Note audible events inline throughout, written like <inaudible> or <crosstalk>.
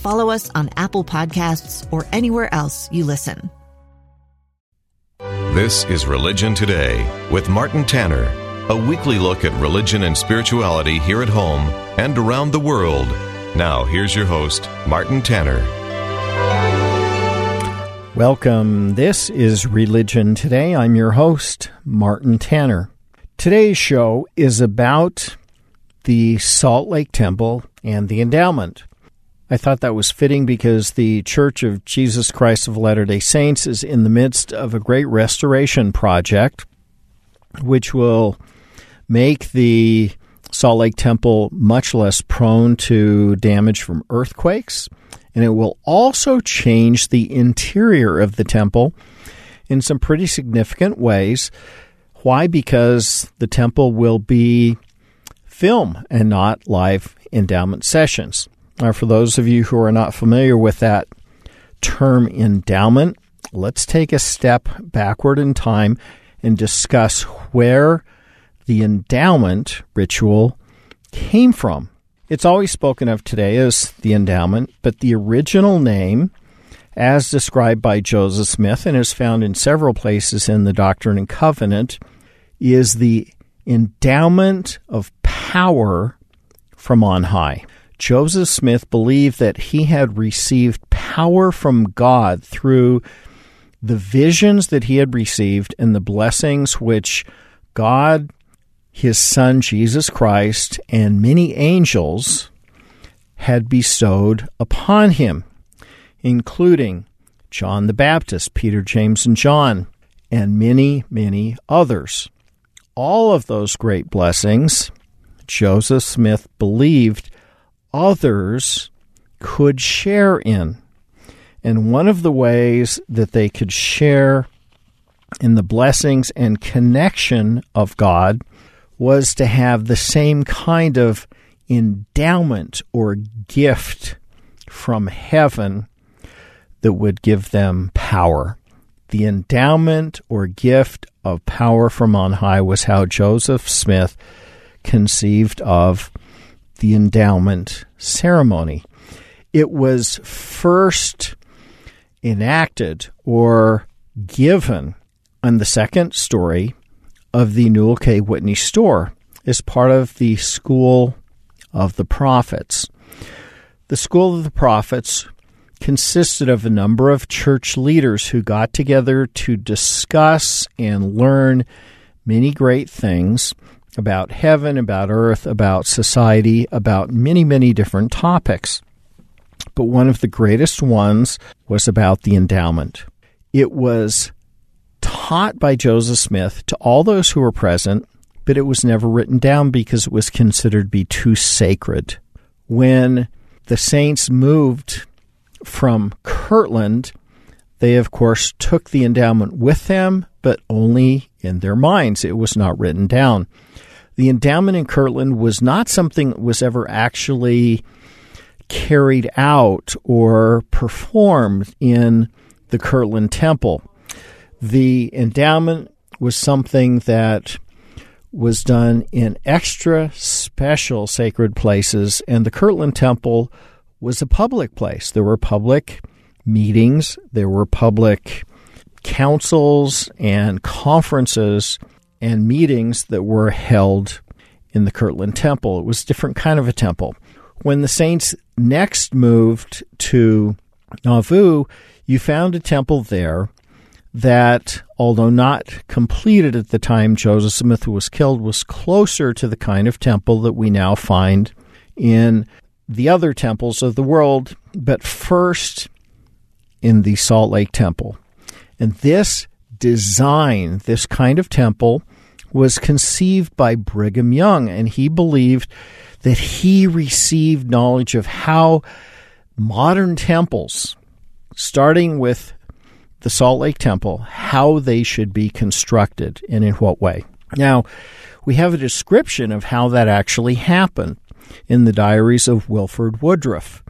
follow us on Apple Podcasts, or anywhere else you listen. This is Religion Today with Martin Tanner, a weekly look at religion and spirituality here at home and around the world. Now, here's your host, Martin Tanner. Welcome. This is Religion Today. I'm your host, Martin Tanner. Today's show is about the Salt Lake Temple and the endowment. I thought that was fitting because the Church of Jesus Christ of Latter day Saints is in the midst of a great restoration project, which will make the Salt Lake Temple much less prone to damage from earthquakes. And it will also change the interior of the temple in some pretty significant ways. Why? Because the temple will be film and not live endowment sessions. Now, for those of you who are not familiar with that term endowment, let's take a step backward in time and discuss where the endowment ritual came from. It's always spoken of today as the endowment, but the original name, as described by Joseph Smith and is found in several places in the Doctrine and Covenant, is the endowment of power from on high. Joseph Smith believed that he had received power from God through the visions that he had received and the blessings which God, his Son Jesus Christ, and many angels had bestowed upon him, including John the Baptist, Peter, James, and John, and many, many others. All of those great blessings, Joseph Smith believed others could share in. And one of the ways that they could share in the blessings and connection of God was to have the same kind of endowment or gift from heaven that would give them power. The endowment or gift of power from on high was how Joseph Smith conceived of the endowment ceremony. It was first enacted or given on the second story of the Newel K. Whitney store as part of the School of the Prophets. The School of the Prophets consisted of a number of church leaders who got together to discuss and learn many great things about heaven, about earth, about society, about many, many different topics. But one of the greatest ones was about the endowment. It was taught by Joseph Smith to all those who were present, but it was never written down because it was considered to be too sacred. When the saints moved from Kirtland, they, of course, took the endowment with them, but only in their minds. It was not written down. The endowment in Kirtland was not something that was ever actually carried out or performed in the Kirtland Temple. The endowment was something that was done in extra special sacred places, and the Kirtland Temple was a public place. There were public meetings, there were public councils and conferences and meetings that were held in the Kirtland Temple. It was a different kind of a temple. When the saints next moved to Nauvoo, you found a temple there that although not completed at the time Joseph Smith was killed, was closer to the kind of temple that we now find in the other temples of the world, but first in the Salt Lake Temple. And this design, this kind of temple, was conceived by Brigham Young, and he believed that he received knowledge of how modern temples, starting with the Salt Lake Temple, how they should be constructed and in what way. Now, we have a description of how that actually happened in the diaries of Wilford Woodruff,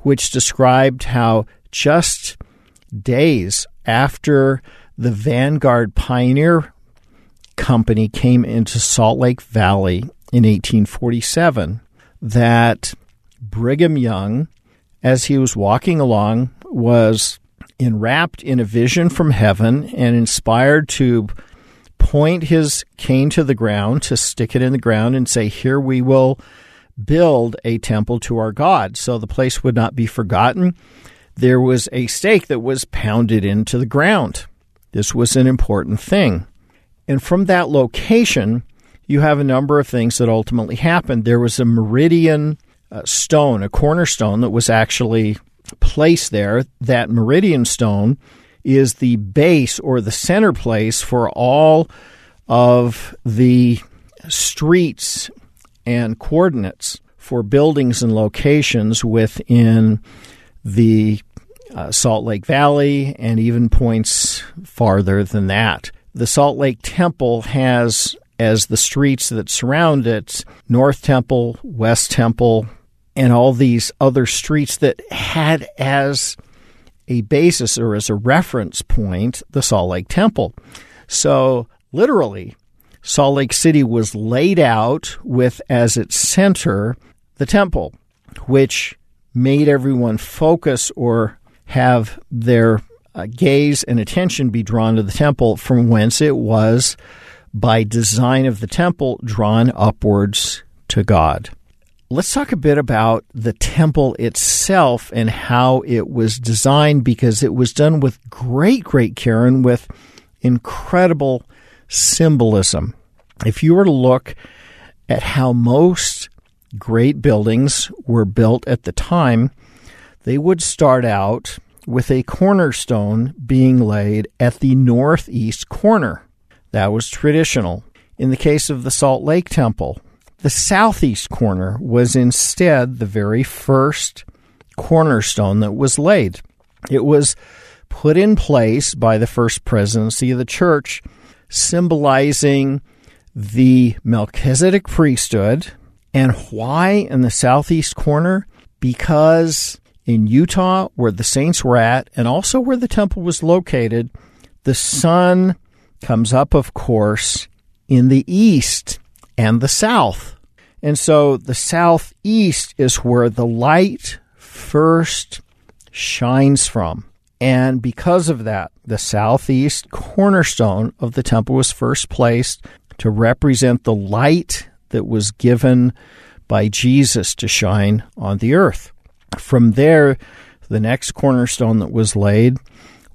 which described how just days after the Vanguard Pioneer Company came into Salt Lake Valley in 1847, that Brigham Young, as he was walking along, was enwrapped in a vision from heaven and inspired to point his cane to the ground, to stick it in the ground, and say, Here we will build a temple to our God. So the place would not be forgotten. There was a stake that was pounded into the ground. This was an important thing. And from that location, you have a number of things that ultimately happened. There was a meridian uh, stone, a cornerstone that was actually placed there, that meridian stone is the base or the center place for all of the streets and coordinates for buildings and locations within the uh, Salt Lake Valley and even points farther than that. The Salt Lake Temple has as the streets that surround it North Temple, West Temple, and all these other streets that had as a basis or as a reference point the Salt Lake Temple. So, literally, Salt Lake City was laid out with as its center the temple, which made everyone focus or have their uh, gaze and attention be drawn to the temple, from whence it was, by design of the temple, drawn upwards to God. Let's talk a bit about the temple itself and how it was designed because it was done with great, great care and with incredible symbolism. If you were to look at how most great buildings were built at the time, they would start out with a cornerstone being laid at the northeast corner. That was traditional. In the case of the Salt Lake Temple, the southeast corner was instead the very first cornerstone that was laid. It was put in place by the first presidency of the church, symbolizing the Melchizedek priesthood. And why in the southeast corner? Because in Utah, where the saints were at, and also where the temple was located, the sun comes up, of course, in the east and the south. And so the southeast is where the light first shines from. And because of that, the southeast cornerstone of the temple was first placed to represent the light that was given by Jesus to shine on the earth. From there, the next cornerstone that was laid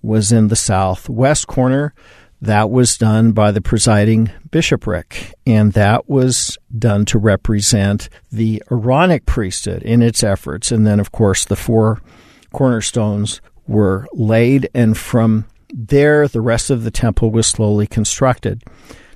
was in the southwest corner that was done by the presiding bishopric, and that was done to represent the Aaronic priesthood in its efforts. And then, of course, the four cornerstones were laid, and from there, the rest of the temple was slowly constructed.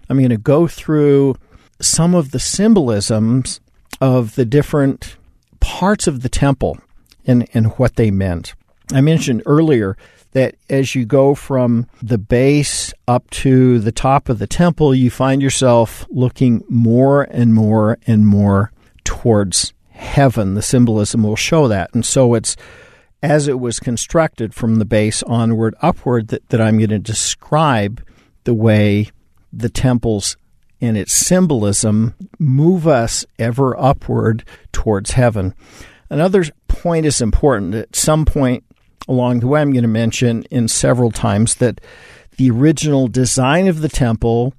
I'm going to go through some of the symbolisms of the different parts of the temple and, and what they meant. I mentioned earlier that as you go from the base up to the top of the temple, you find yourself looking more and more and more towards heaven. The symbolism will show that. And so it's as it was constructed from the base onward upward that, that I'm going to describe the way the temples and its symbolism move us ever upward towards heaven. Another point is important. At some point along the way, I'm going to mention in several times that the original design of the temple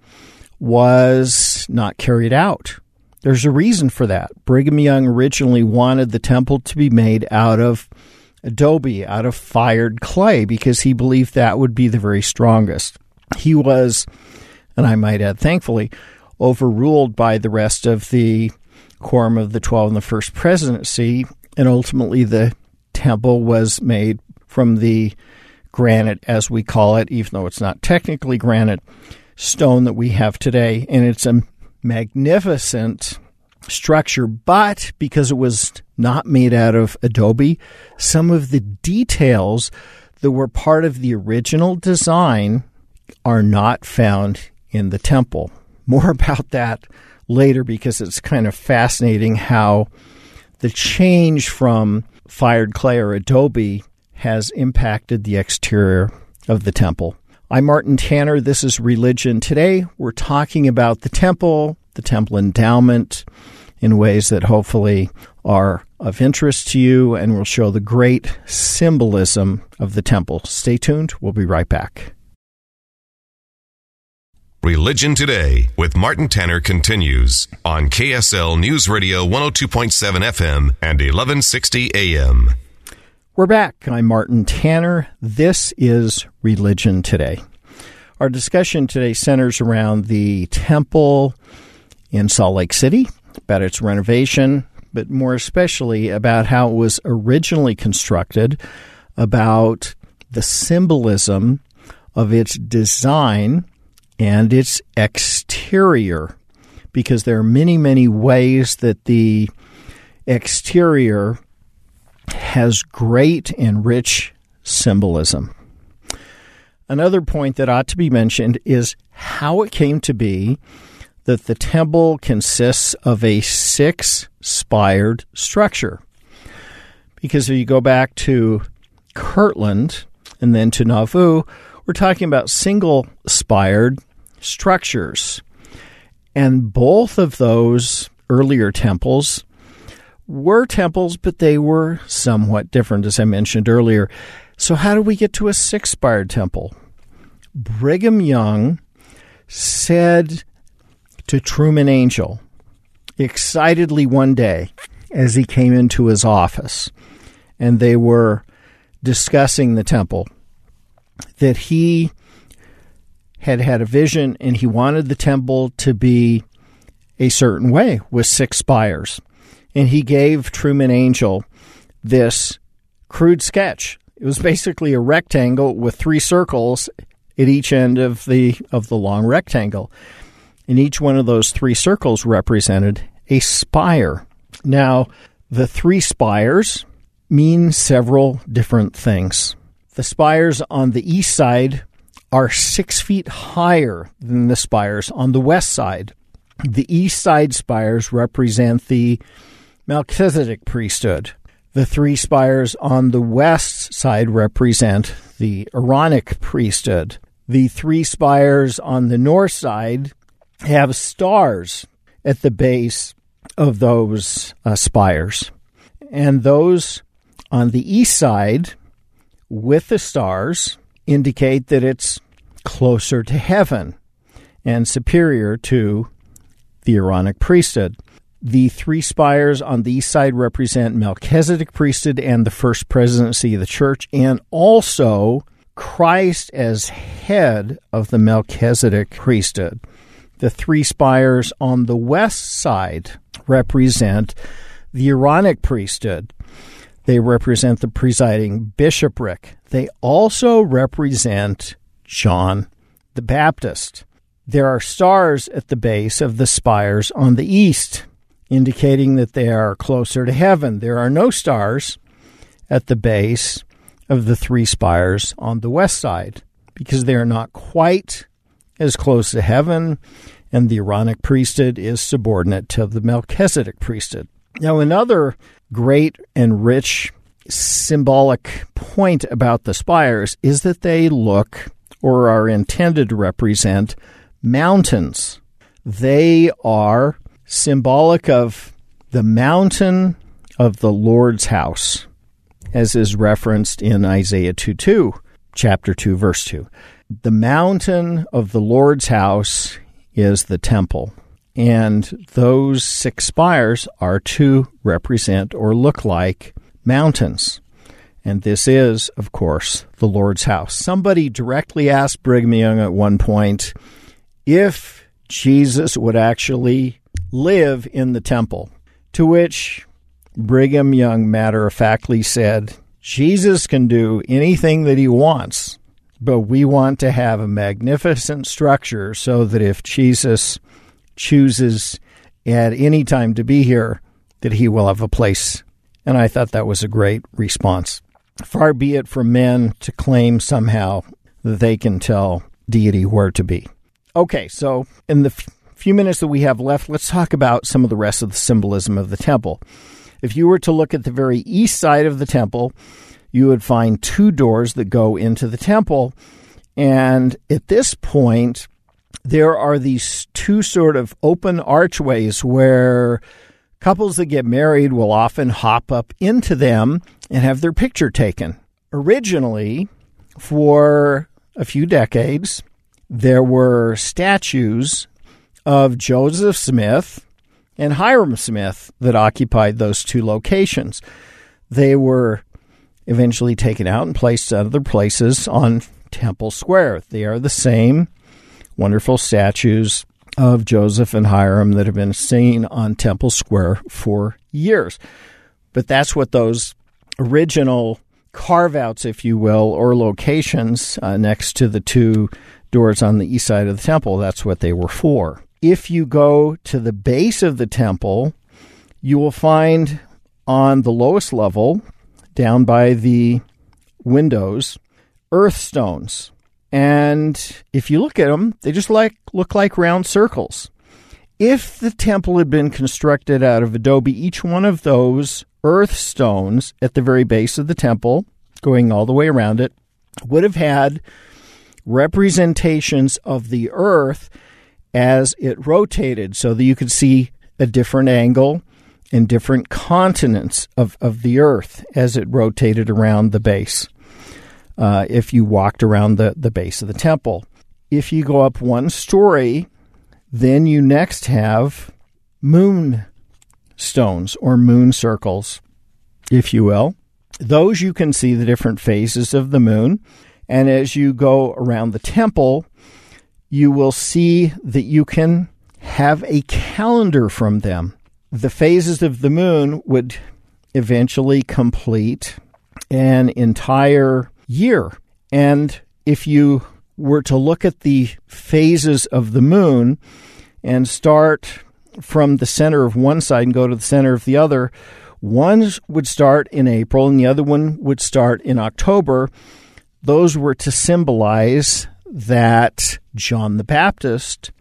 was not carried out. There's a reason for that. Brigham Young originally wanted the temple to be made out of adobe, out of fired clay, because he believed that would be the very strongest. He was, and I might add, thankfully, overruled by the rest of the quorum of the 12 in the first presidency, and ultimately the temple was made from the granite, as we call it, even though it's not technically granite, stone that we have today. And it's a magnificent structure, but because it was not made out of adobe, some of the details that were part of the original design are not found in the temple. More <laughs> about that later because it's kind of fascinating how the change from fired clay or adobe has impacted the exterior of the temple. I'm Martin Tanner. This is Religion Today. We're talking about the temple, the temple endowment, in ways that hopefully are of interest to you and will show the great symbolism of the temple. Stay tuned. We'll be right back. Religion Today with Martin Tanner continues on KSL News Radio 102.7 FM and 1160 AM. We're back. I'm Martin Tanner. This is Religion Today. Our discussion today centers around the temple in Salt Lake City, about its renovation, but more especially about how it was originally constructed, about the symbolism of its design and its exterior, because there are many, many ways that the exterior has great and rich symbolism. Another point that ought to be mentioned is how it came to be that the temple consists of a six spired structure. Because if you go back to Kirtland and then to Nauvoo, we're talking about single spired structures. And both of those earlier temples were temples, but they were somewhat different, as I mentioned earlier. So, how do we get to a six spired temple? Brigham Young said to Truman Angell excitedly one day as he came into his office and they were discussing the temple that he had had a vision and he wanted the temple to be a certain way with six spires. And he gave Truman Angell this crude sketch. It was basically a rectangle with three circles at each end of the of the long rectangle. And each one of those three circles represented a spire. Now, the three spires mean several different things. The spires on the east side are six feet higher than the spires on the west side. The east side spires represent the Melchizedek priesthood. The three spires on the west side represent the Aaronic priesthood. The three spires on the north side have stars at the base of those uh, spires. And those on the east side with the stars indicate that it's closer to heaven and superior to the Aaronic priesthood. The three spires on the east side represent Melchizedek priesthood and the first presidency of the church, and also Christ as head of the Melchizedek priesthood. The three spires on the west side represent the Aaronic priesthood. They represent the presiding bishopric. They also represent John the Baptist. There are stars at the base of the spires on the east, indicating that they are closer to heaven. There are no stars at the base of the three spires on the west side because they are not quite as close to heaven, and the Aaronic priesthood is subordinate to the Melchizedek priesthood. Now, another great and rich symbolic point about the spires is that they look or are intended to represent mountains. They are symbolic of the mountain of the Lord's house, as is referenced in Isaiah 2 2, chapter 2, verse 2. The mountain of the Lord's house is the temple, and those six spires are to represent or look like mountains. And this is, of course, the Lord's house. Somebody directly asked Brigham Young at one point if Jesus would actually live in the temple, to which Brigham Young matter of factly said, Jesus can do anything that he wants, but we want to have a magnificent structure so that if Jesus chooses at any time to be here, that he will have a place. And I thought that was a great response. Far be it from men to claim somehow that they can tell deity where to be. Okay, so in the f- few minutes that we have left, let's talk about some of the rest of the symbolism of the temple. If you were to look at the very east side of the temple, you would find two doors that go into the temple. And at this point, there are these two sort of open archways where couples that get married will often hop up into them and have their picture taken. Originally, for a few decades, there were statues of Joseph Smith and Hyrum Smith that occupied those two locations. They were eventually taken out and placed at other places on Temple Square. They are the same wonderful statues of Joseph and Hyrum that have been seen on Temple Square for years. But that's what those original carve outs, if you will, or locations uh, next to the two doors on the east side of the temple, that's what they were for. If you go to the base of the temple, you will find on the lowest level, down by the windows, earth stones. And if you look at them, they just like look like round circles. If the temple had been constructed out of adobe, each one of those earth stones at the very base of the temple, going all the way around it, would have had representations of the earth as it rotated so that you could see a different angle and different continents of, of the earth as it rotated around the base. Uh, if you walked around the, the base of the temple. If you go up one story, then you next have moon stones or moon circles, if you will. Those you can see the different phases of the moon. And as you go around the temple, you will see that you can have a calendar from them. The phases of the moon would eventually complete an entire year. And if you were to look at the phases of the moon and start from the center of one side and go to the center of the other, one would start in April and the other one would start in October. Those were to symbolize that John the Baptist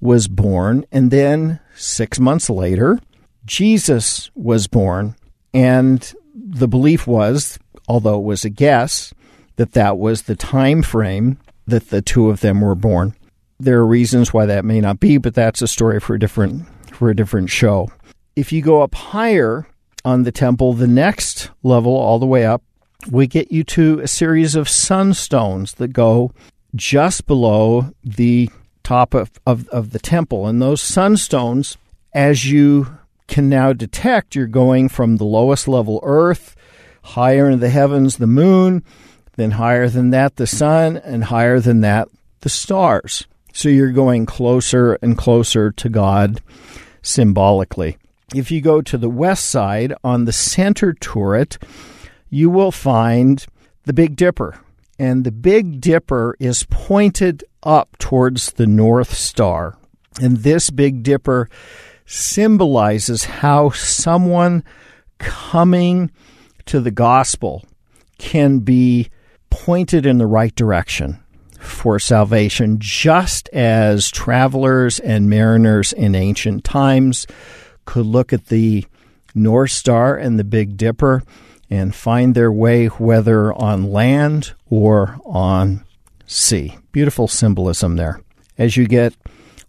was born, and then six months later, Jesus was born. And the belief was, although it was a guess, that that was the time frame that the two of them were born. There are reasons why that may not be, but that's a story for a different for a different show. If you go up higher on the temple, the next level all the way up, we get you to a series of sunstones that go just below the top of, of, of the temple. And those sunstones, as you can now detect, you're going from the lowest level earth, higher in the heavens, the moon, then higher than that, the sun, and higher than that, the stars. So you're going closer and closer to God symbolically. If you go to the west side on the center turret, you will find the Big Dipper. And the Big Dipper is pointed up towards the North Star. And this Big Dipper symbolizes how someone coming to the gospel can be pointed in the right direction for salvation, just as travelers and mariners in ancient times could look at the North Star and the Big Dipper and find their way whether on land or on sea. Beautiful symbolism there. As you get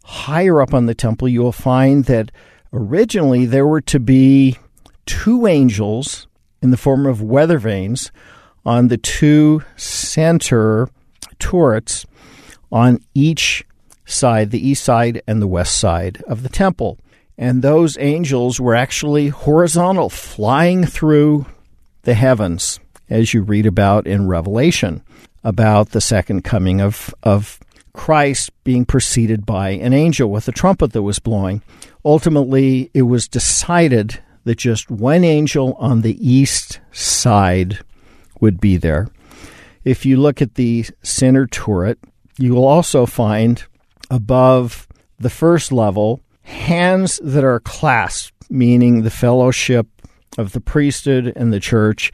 higher up on the temple, you will find that originally there were to be two angels in the form of weather vanes on the two center turrets on each side, the east side and the west side of the temple. And those angels were actually horizontal, flying through the heavens. as you read about in Revelation about the second coming of, of Christ being preceded by an angel with a trumpet that was blowing. Ultimately, it was decided that just one angel on the east side would be there. If you look at the center turret, you will also find above the first level hands that are clasped, meaning the fellowship of the priesthood and the church.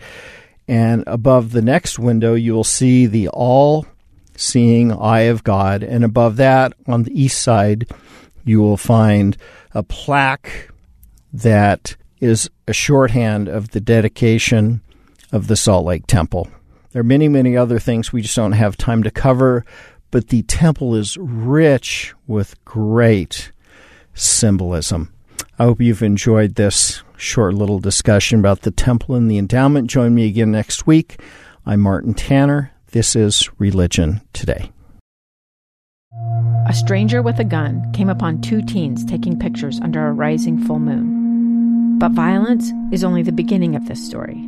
And above the next window, you will see the all seeing eye of God. And above that, on the east side, you will find a plaque that is a shorthand of the dedication of the Salt Lake Temple. There are many, many other things we just don't have time to cover, but the temple is rich with great symbolism. I hope you've enjoyed this short little discussion about the temple and the endowment. Join me again next week. I'm Martin Tanner. This is Religion Today. A stranger with a gun came upon two teens taking pictures under a rising full moon. But violence is only the beginning of this story.